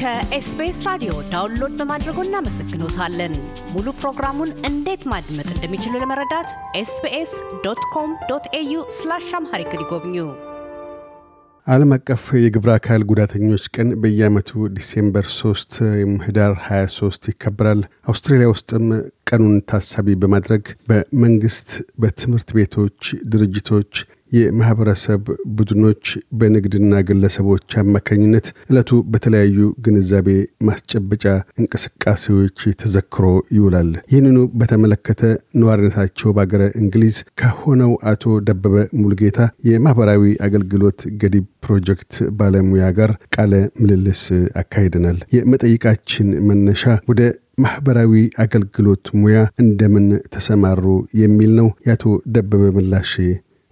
ከ SBS ራዲዮ download በማድረጎ እናመሰግኖታለን። ሙሉ ፕሮግራሙን እንዴት ማድመጥ እንደሚችሉ ለመረዳት SBS dot com dot au slash Amharic ይጎብኙ። ዓለም አቀፍ የግብረ አካል ጉዳተኞች ቀን በየዓመቱ December 3 ወይም ህዳር 23 ይከበራል። አውስትራሊያ ውስጥም ቀኑን ታሳቢ በማድረግ በመንግስት፣ በትምህርት ቤቶች፣ ድርጅቶች የማህበረሰብ ቡድኖች በንግድና ግለሰቦች አማካኝነት ዕለቱ በተለያዩ ግንዛቤ ማስጨበጫ እንቅስቃሴዎች ተዘክሮ ይውላል። ይህንኑ በተመለከተ ነዋሪነታቸው በአገረ እንግሊዝ ከሆነው አቶ ደበበ ሙልጌታ የማህበራዊ አገልግሎት ገዲብ ፕሮጀክት ባለሙያ ጋር ቃለ ምልልስ አካሂደናል። የመጠይቃችን መነሻ ወደ ማህበራዊ አገልግሎት ሙያ እንደምን ተሰማሩ የሚል ነው። የአቶ ደበበ ምላሽ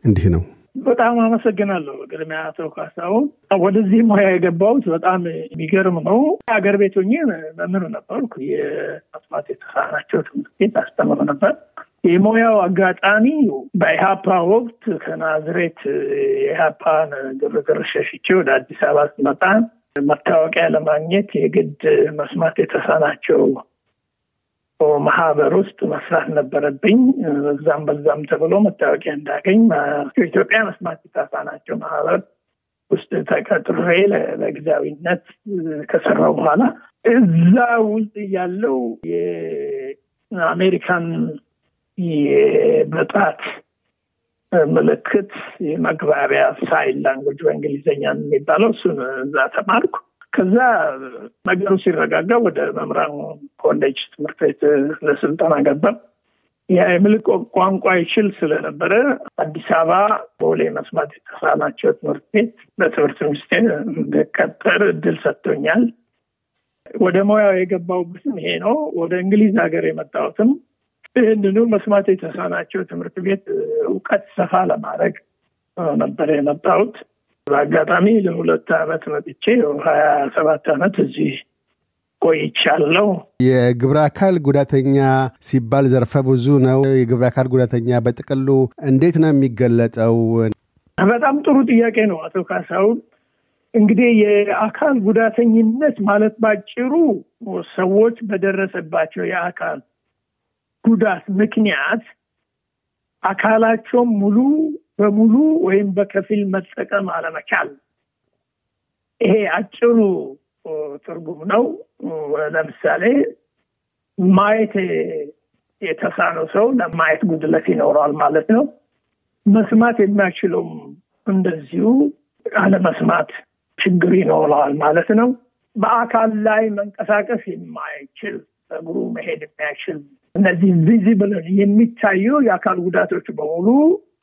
እንዲህ ነው። በጣም አመሰግናለሁ። ቅድሚያ አቶ ካሳሁን፣ ወደዚህ ሙያ የገባሁት በጣም የሚገርም ነው። ሀገር ቤት ሆኜ መምህር ነበርኩ። የመስማት የተሳናቸው ትምህርት ቤት አስተምር ነበር። የሙያው አጋጣሚ በኢህአፓ ወቅት ከናዝሬት የኢህአፓን ግርግር ሸሽቼ ወደ አዲስ አበባ ስመጣ መታወቂያ ለማግኘት የግድ መስማት የተሳናቸው ማህበር ውስጥ መስራት ነበረብኝ። በዛም በዛም ተብሎ መታወቂያ እንዳገኝ ኢትዮጵያ መስማት የተሳናቸው ማህበር ውስጥ ተቀጥሬ ለጊዜያዊነት ከሰራው በኋላ እዛ ውስጥ ያለው የአሜሪካን የበጣት ምልክት የመግባቢያ ሳይን ላንጉጅ በእንግሊዝኛ የሚባለው እሱን እዛ ተማርኩ። ከዛ ነገሩ ሲረጋጋ ወደ መምህራን ኮሌጅ ትምህርት ቤት ለስልጠና ገባ። የምልክት ቋንቋ ይችል ስለነበረ አዲስ አበባ ቦሌ መስማት የተሳናቸው ትምህርት ቤት በትምህርት ሚኒስቴር እንድቀጠር እድል ሰጥቶኛል። ወደ ሙያው የገባሁበትም ይሄ ነው። ወደ እንግሊዝ ሀገር የመጣሁትም ይህንኑ መስማት የተሳናቸው ትምህርት ቤት እውቀት ሰፋ ለማድረግ ነበር የመጣሁት። በአጋጣሚ ለሁለት ዓመት መጥቼ ሀያ ሰባት ዓመት እዚህ ቆይቻለሁ። የግብረ አካል ጉዳተኛ ሲባል ዘርፈ ብዙ ነው። የግብረ አካል ጉዳተኛ በጥቅሉ እንዴት ነው የሚገለጠው? በጣም ጥሩ ጥያቄ ነው አቶ ካሳሁን። እንግዲህ የአካል ጉዳተኝነት ማለት ባጭሩ ሰዎች በደረሰባቸው የአካል ጉዳት ምክንያት አካላቸውን ሙሉ በሙሉ ወይም በከፊል መጠቀም አለመቻል። ይሄ አጭሩ ትርጉም ነው። ለምሳሌ ማየት የተሳነው ሰው ለማየት ጉድለት ይኖረዋል ማለት ነው። መስማት የማይችለውም እንደዚሁ አለመስማት ችግር ይኖረዋል ማለት ነው። በአካል ላይ መንቀሳቀስ የማይችል እግሩ መሄድ የማይችል እነዚህ visible የሚታዩ የአካል ጉዳቶች በሙሉ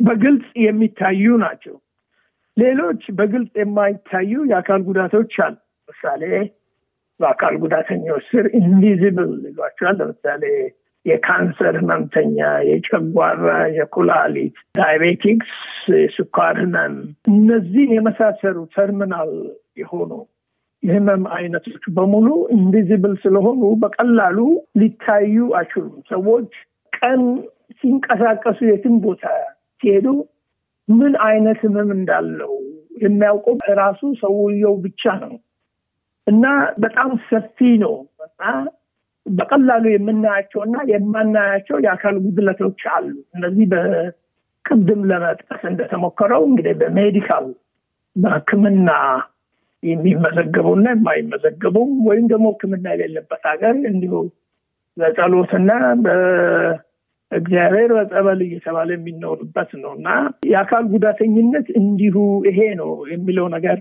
በግልጽ የሚታዩ ናቸው። ሌሎች በግልጽ የማይታዩ የአካል ጉዳቶች አሉ። ለምሳሌ በአካል ጉዳተኞች ስር invisible ይሏቸዋል። ለምሳሌ የካንሰር ህመምተኛ፣ የጨጓራ፣ የኩላሊት፣ diabetics፣ የስኳር ህመም እነዚህ የመሳሰሉ ተርሚናል የሆኑ የህመም አይነቶች በሙሉ invisible ስለሆኑ በቀላሉ ሊታዩ አይችሉም። ሰዎች ቀን ሲንቀሳቀሱ የትም ቦታ ሲሄዱ ምን አይነት ህመም እንዳለው የሚያውቀው ራሱ ሰውየው ብቻ ነው እና በጣም ሰፊ ነው እና በቀላሉ የምናያቸው እና የማናያቸው የአካል ጉድለቶች አሉ። እነዚህ በቅድም ለመጥቀስ እንደተሞከረው እንግዲህ በ medical በሕክምና የሚመዘገቡና የማይመዘገቡ ወይም ደግሞ ሕክምና የሌለበት ሀገር እንዲሁ በጸሎትና እግዚአብሔር በጸበል እየተባለ የሚኖርበት ነው። እና የአካል ጉዳተኝነት እንዲሁ ይሄ ነው የሚለው ነገር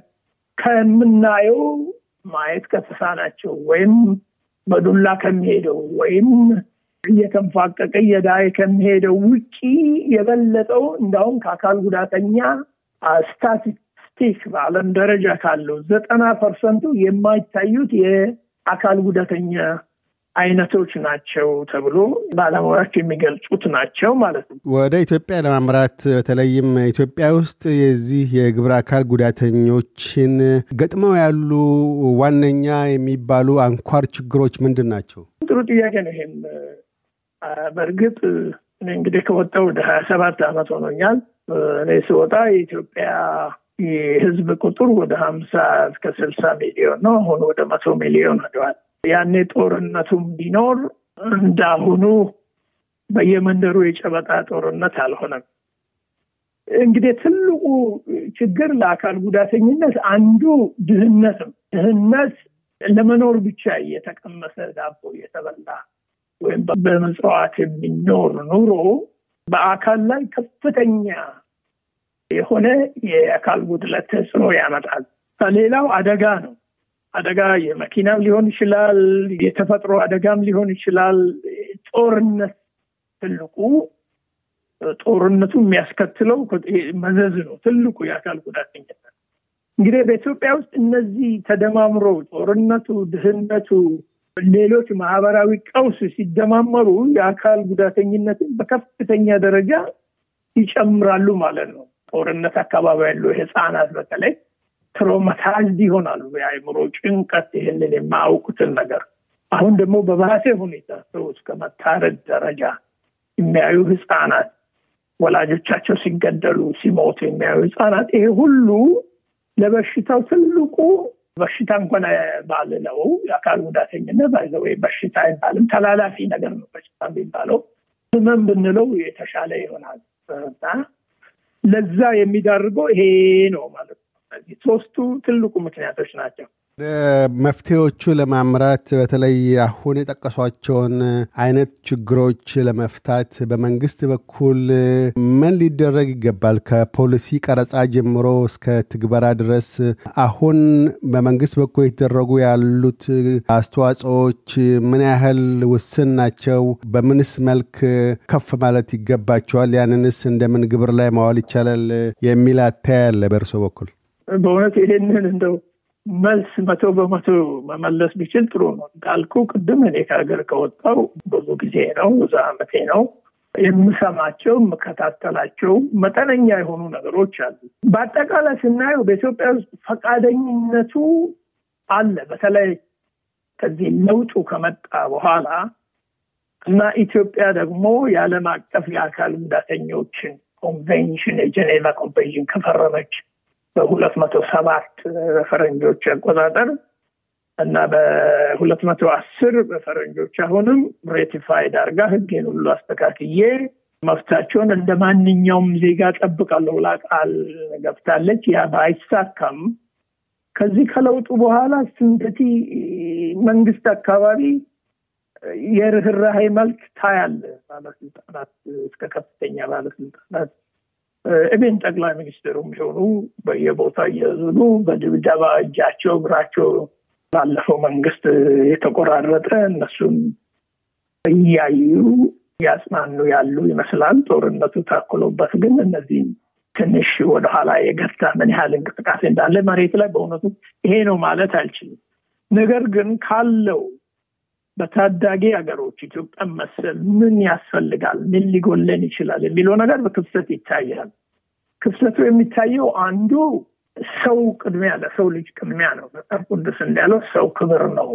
ከምናየው ማየት ከተሳናቸው ወይም በዱላ ከሚሄደው ወይም እየተንፋቀቀ እየዳየ ከሚሄደው ውጪ የበለጠው እንዳውም ከአካል ጉዳተኛ statistic በዓለም ደረጃ ካለው ዘጠና ፐርሰንቱ የማይታዩት የአካል ጉዳተኛ አይነቶች ናቸው ተብሎ ባለሙያዎች የሚገልጹት ናቸው ማለት ነው። ወደ ኢትዮጵያ ለማምራት በተለይም ኢትዮጵያ ውስጥ የዚህ የግብረ አካል ጉዳተኞችን ገጥመው ያሉ ዋነኛ የሚባሉ አንኳር ችግሮች ምንድን ናቸው? ጥሩ ጥያቄ ነው። ይሄም በእርግጥ እኔ እንግዲህ ከወጣሁ ወደ ሀያ ሰባት ዓመት ሆኖኛል። እኔ ስወጣ የኢትዮጵያ የህዝብ ቁጥር ወደ ሀምሳ እስከ ስልሳ ሚሊዮን ነው። አሁን ወደ መቶ ሚሊዮን ሄደዋል። ያኔ ጦርነቱም ቢኖር እንዳሁኑ በየመንደሩ የጨበጣ ጦርነት አልሆነም። እንግዲህ ትልቁ ችግር ለአካል ጉዳተኝነት አንዱ ድህነት ነው። ድህነት ለመኖር ብቻ እየተቀመሰ ዳቦ እየተበላ ወይም በመጽዋት የሚኖር ኑሮ በአካል ላይ ከፍተኛ የሆነ የአካል ጉድለት ተጽዕኖ ያመጣል። ሌላው አደጋ ነው። አደጋ የመኪናም ሊሆን ይችላል፣ የተፈጥሮ አደጋም ሊሆን ይችላል። ጦርነት ትልቁ ጦርነቱ የሚያስከትለው መዘዝ ነው። ትልቁ የአካል ጉዳተኝነት እንግዲህ በኢትዮጵያ ውስጥ እነዚህ ተደማምሮ ጦርነቱ፣ ድህነቱ፣ ሌሎች ማህበራዊ ቀውስ ሲደማመሩ የአካል ጉዳተኝነትን በከፍተኛ ደረጃ ይጨምራሉ ማለት ነው። ጦርነት አካባቢ ያሉ ህፃናት በተለይ ትሮማታይዝድ ይሆናሉ። የአእምሮ ጭንቀት፣ ይህንን የማያውቁትን ነገር አሁን ደግሞ በባሰ ሁኔታ ሰው እስከ መታረድ ደረጃ የሚያዩ ህፃናት፣ ወላጆቻቸው ሲገደሉ ሲሞቱ የሚያዩ ህፃናት፣ ይሄ ሁሉ ለበሽታው ትልቁ በሽታ እንኳን ባልለው የአካል ጉዳተኝነት ባይዘው በሽታ አይባልም፣ ተላላፊ ነገር ነው። በሽታ የሚባለው ህመም ብንለው የተሻለ ይሆናል ለዛ የሚዳርገው ይሄ ነው ማለት ነው። ሶስቱ ትልቁ ምክንያቶች ናቸው። መፍትሄዎቹ ለማምራት በተለይ አሁን የጠቀሷቸውን አይነት ችግሮች ለመፍታት በመንግስት በኩል ምን ሊደረግ ይገባል? ከፖሊሲ ቀረጻ ጀምሮ እስከ ትግበራ ድረስ አሁን በመንግስት በኩል የተደረጉ ያሉት አስተዋጽኦዎች ምን ያህል ውስን ናቸው? በምንስ መልክ ከፍ ማለት ይገባቸዋል? ያንንስ እንደምን ግብር ላይ ማዋል ይቻላል የሚል አተያይ አለ በእርሶ በኩል? በእውነት ይሄንን እንደው መልስ መቶ በመቶ መመለስ ቢችል ጥሩ ነው። እንዳልኩ ቅድም እኔ ከሀገር ከወጣው ብዙ ጊዜ ነው፣ ብዙ ዓመቴ ነው። የምሰማቸው የምከታተላቸው መጠነኛ የሆኑ ነገሮች አሉ። በአጠቃላይ ስናየው በኢትዮጵያ ውስጥ ፈቃደኝነቱ አለ። በተለይ ከዚህ ለውጡ ከመጣ በኋላ እና ኢትዮጵያ ደግሞ የዓለም አቀፍ የአካል ጉዳተኞችን ኮንቬንሽን የጀኔቫ ኮንቬንሽን ከፈረመች በሁለት መቶ ሰባት በፈረንጆች አቆጣጠር እና በሁለት መቶ አስር በፈረንጆች አሁንም ratified አድርጋ ህጌን ሁሉ አስተካክዬ መብታቸውን እንደ ማንኛውም ዜጋ ጠብቃለሁ ብላ ቃል ገብታለች። ያ ባይሳካም ከዚህ ከለውጡ በኋላ ስንደቲ መንግስት አካባቢ የርኅራሄ መልክ ታያለ። ባለስልጣናት እስከ ከፍተኛ ባለስልጣናት እቤን ጠቅላይ ሚኒስትሩም ቢሆኑ በየቦታ እየዝሉ በድብደባ እጃቸው እግራቸው ባለፈው መንግስት የተቆራረጠ እነሱን እያዩ ያጽናኑ ያሉ ይመስላል። ጦርነቱ ታክሎበት ግን እነዚህም ትንሽ ወደኋላ የገታ ምን ያህል እንቅስቃሴ እንዳለ መሬት ላይ በእውነቱ ይሄ ነው ማለት አልችልም። ነገር ግን ካለው በታዳጊ ሀገሮች ኢትዮጵያ መሰል ምን ያስፈልጋል፣ ምን ሊጎለን ይችላል የሚለው ነገር በክፍተት ይታያል። ክፍተቱ የሚታየው አንዱ ሰው ቅድሚያ ለሰው ልጅ ቅድሚያ ነው። መጽሐፍ ቅዱስ እንዳለው ሰው ክብር ነው።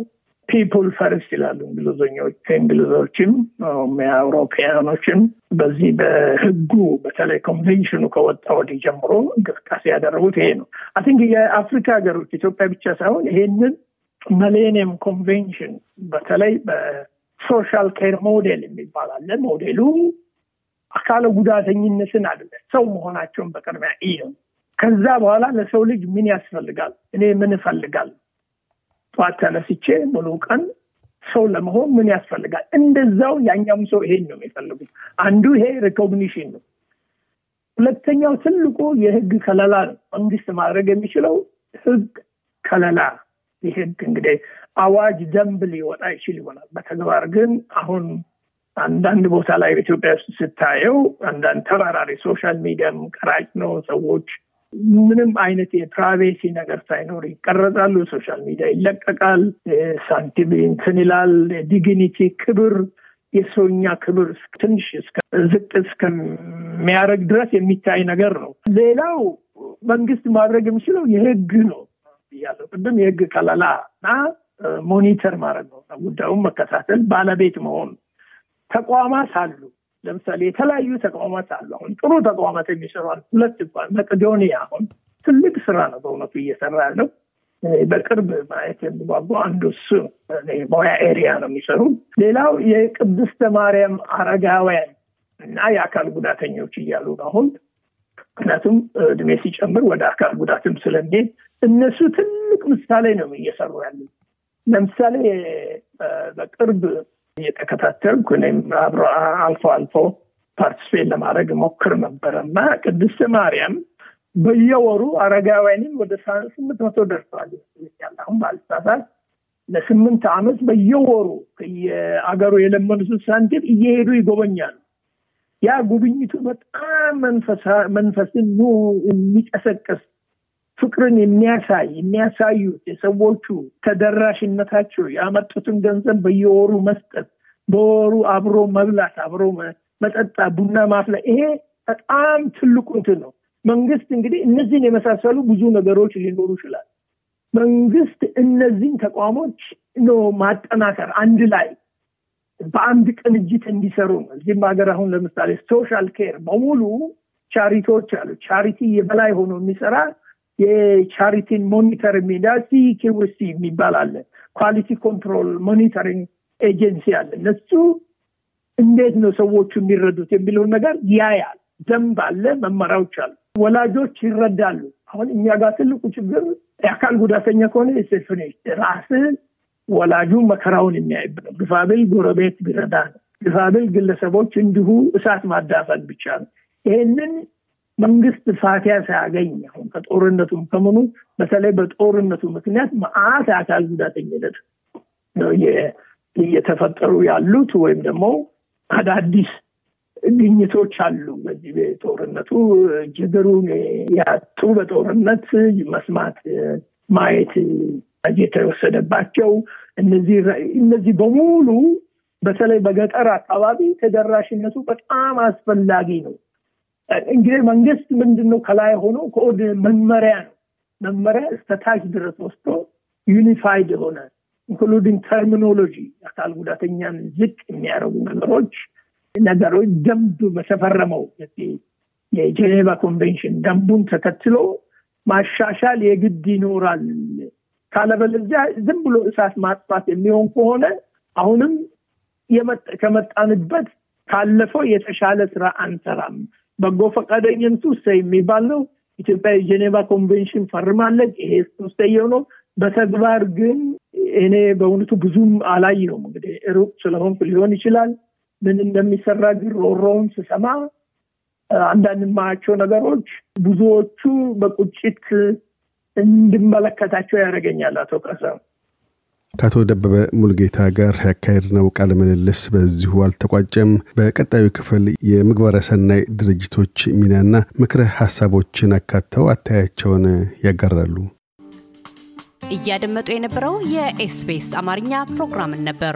people first ይላሉ እንግሊዝኞች ከእንግሊዞችም አውሮፓያኖችም በዚህ በህጉ በተለይ ኮንቬንሽኑ ከወጣ ወዲህ ጀምሮ እንቅስቃሴ ያደረጉት ይሄ ነው። I think የአፍሪካ ሀገሮች ኢትዮጵያ ብቻ ሳይሆን ይሄንን millennium convention በተለይ በ social care model የሚባል አለ። ሞዴሉ አካለ ጉዳተኝነትን አለ ሰው መሆናቸውን በቅድሚያ ነው። ከዛ በኋላ ለሰው ልጅ ምን ያስፈልጋል? እኔ ምን እፈልጋል? ጠዋት ተነስቼ ሙሉ ቀን ሰው ለመሆን ምን ያስፈልጋል? እንደዛው ያኛም ሰው ይሄን ነው የሚፈልጉት። አንዱ ይሄ recognition ነው። ሁለተኛው ትልቁ የህግ ከለላ ነው። መንግስት ማድረግ የሚችለው ህግ ከለላ ይህግ እንግዲህ አዋጅ ደንብ ሊወጣ ይችል ይሆናል። በተግባር ግን አሁን አንዳንድ ቦታ ላይ በኢትዮጵያ ውስጥ ስታየው አንዳንድ ተባራሪ social media ም ቀራጭ ነው። ሰዎች ምንም አይነት የ privacy ነገር ሳይኖር ይቀረጻሉ። social media ይለቀቃል። ሳንቲም እንትን ይላል። dignity ክብር፣ የሰውኛ ክብር ትንሽ ዝቅ እስከሚያደርግ ድረስ የሚታይ ነገር ነው። ሌላው መንግስት ማድረግ የሚችለው የህግ ነው ብያለሁ ቅድም የህግ ከለላ እና monitor ማድረግ ነው። ጉዳዩን መከታተል፣ ባለቤት መሆን። ተቋማት አሉ። ለምሳሌ የተለያዩ ተቋማት አሉ። አሁን ጥሩ ተቋማት የሚሰሩ ሁለት እንኳን መቄዶኒያ አሁን ትልቅ ስራ ነው በእውነቱ እየሰራ ያለው። በቅርብ ማየት የሚጓጓ አንዱ እሱ ሞያ area ነው የሚሰሩ። ሌላው የቅድስተ ማርያም አረጋውያን እና የአካል ጉዳተኞች እያሉ አሁን። ምክንያቱም እድሜ ሲጨምር ወደ አካል ጉዳትም ስለሚሄድ እነሱ ትልቅ ምሳሌ ነው እየሰሩ ያሉ። ለምሳሌ በቅርብ እየተከታተልኩ እኔም አብሮ አልፎ አልፎ ፓርቲስፔት ለማድረግ ሞክር ነበረ እና ቅድስተ ማርያም በየወሩ አረጋውያንን ወደ ስምንት መቶ ደርሰዋል አሁን ባልሳሳት ለስምንት ዓመት በየወሩ የአገሩ የለመኑት ሳንቲም እየሄዱ ይጎበኛሉ። ያ ጉብኝቱ በጣም መንፈስን የሚቀሰቅስ ፍቅርን የሚያሳይ የሚያሳዩት የሰዎቹ ተደራሽነታቸው ያመጡትን ገንዘብ በየወሩ መስጠት፣ በወሩ አብሮ መብላት፣ አብሮ መጠጣ፣ ቡና ማፍላት፣ ይሄ በጣም ትልቁ እንትን ነው። መንግስት እንግዲህ እነዚህን የመሳሰሉ ብዙ ነገሮች ሊኖሩ ይችላል። መንግስት እነዚህን ተቋሞች ነው ማጠናከር አንድ ላይ በአንድ ቅንጅት እንዲሰሩ ነው። እዚህም ሀገር አሁን ለምሳሌ social care በሙሉ charity ዎች አሉ። charity የበላይ ሆኖ የሚሰራ የ charity ን monitor የሚዳ CQC የሚባል አለ። quality control monitoring agency አለ። እነሱ እንዴት ነው ሰዎቹ የሚረዱት የሚለውን ነገር ያያል። ደንብ አለ፣ መመሪያዎች አሉ። ወላጆች ይረዳሉ። አሁን እኛ ጋር ትልቁ ችግር የአካል ጉዳተኛ ከሆነ የሴፍኔ ራስህ ወላጁ መከራውን የሚያይብ ነው። ግፋብል ጎረቤት ቢረዳ ነው። ግፋብል ግለሰቦች እንዲሁ እሳት ማዳፈን ብቻ ነው። ይህንን መንግስት ፋቲያ ሳያገኝ አሁን ከጦርነቱም ከምኑ በተለይ በጦርነቱ ምክንያት መዓት የአካል ጉዳተኝነት እየተፈጠሩ ያሉት ወይም ደግሞ አዳዲስ ግኝቶች አሉ። በዚህ በጦርነቱ እግሩን ያጡ በጦርነት መስማት ማየት የተወሰደባቸው እነዚህ በሙሉ በተለይ በገጠር አካባቢ ተደራሽነቱ በጣም አስፈላጊ ነው። እንግዲህ መንግስት ምንድን ነው ከላይ ሆኖ ከኦድ መመሪያ ነው መመሪያ እስከታች ድረስ ወስዶ unified የሆነ including terminology አካል ጉዳተኛን ዝቅ የሚያደርጉ ነገሮች ነገሮች ደንብ በተፈረመው የጄኔቫ ኮንቬንሽን ደንቡን ተከትሎ ማሻሻል የግድ ይኖራል። ካለበለዚያ ዝም ብሎ እሳት ማጥፋት የሚሆን ከሆነ አሁንም ከመጣንበት ካለፈው የተሻለ ስራ አንሰራም። በጎ ፈቃደኝነቱ ውስጥ የሚባል ነው። ኢትዮጵያ የጄኔቫ ኮንቬንሽን ፈርማለች። ይሄ ሶስተኛው ነው። በተግባር ግን እኔ በእውነቱ ብዙም አላየሁም። እንግዲህ ሩቅ ስለሆንኩ ሊሆን ይችላል። ምን እንደሚሰራ ግን ሮሮውን ስሰማ አንዳንድ የማያቸው ነገሮች ብዙዎቹ በቁጭት እንድመለከታቸው ያደርገኛል። አቶ ቀሰ ከአቶ ደበበ ሙልጌታ ጋር ያካሄድነው ቃለ ምልልስ በዚሁ አልተቋጨም። በቀጣዩ ክፍል የምግባረ ሰናይ ድርጅቶች ሚናና ምክረ ሀሳቦችን አካተው አተያያቸውን ያጋራሉ። እያደመጡ የነበረው የ SBS አማርኛ ፕሮግራምን ነበር።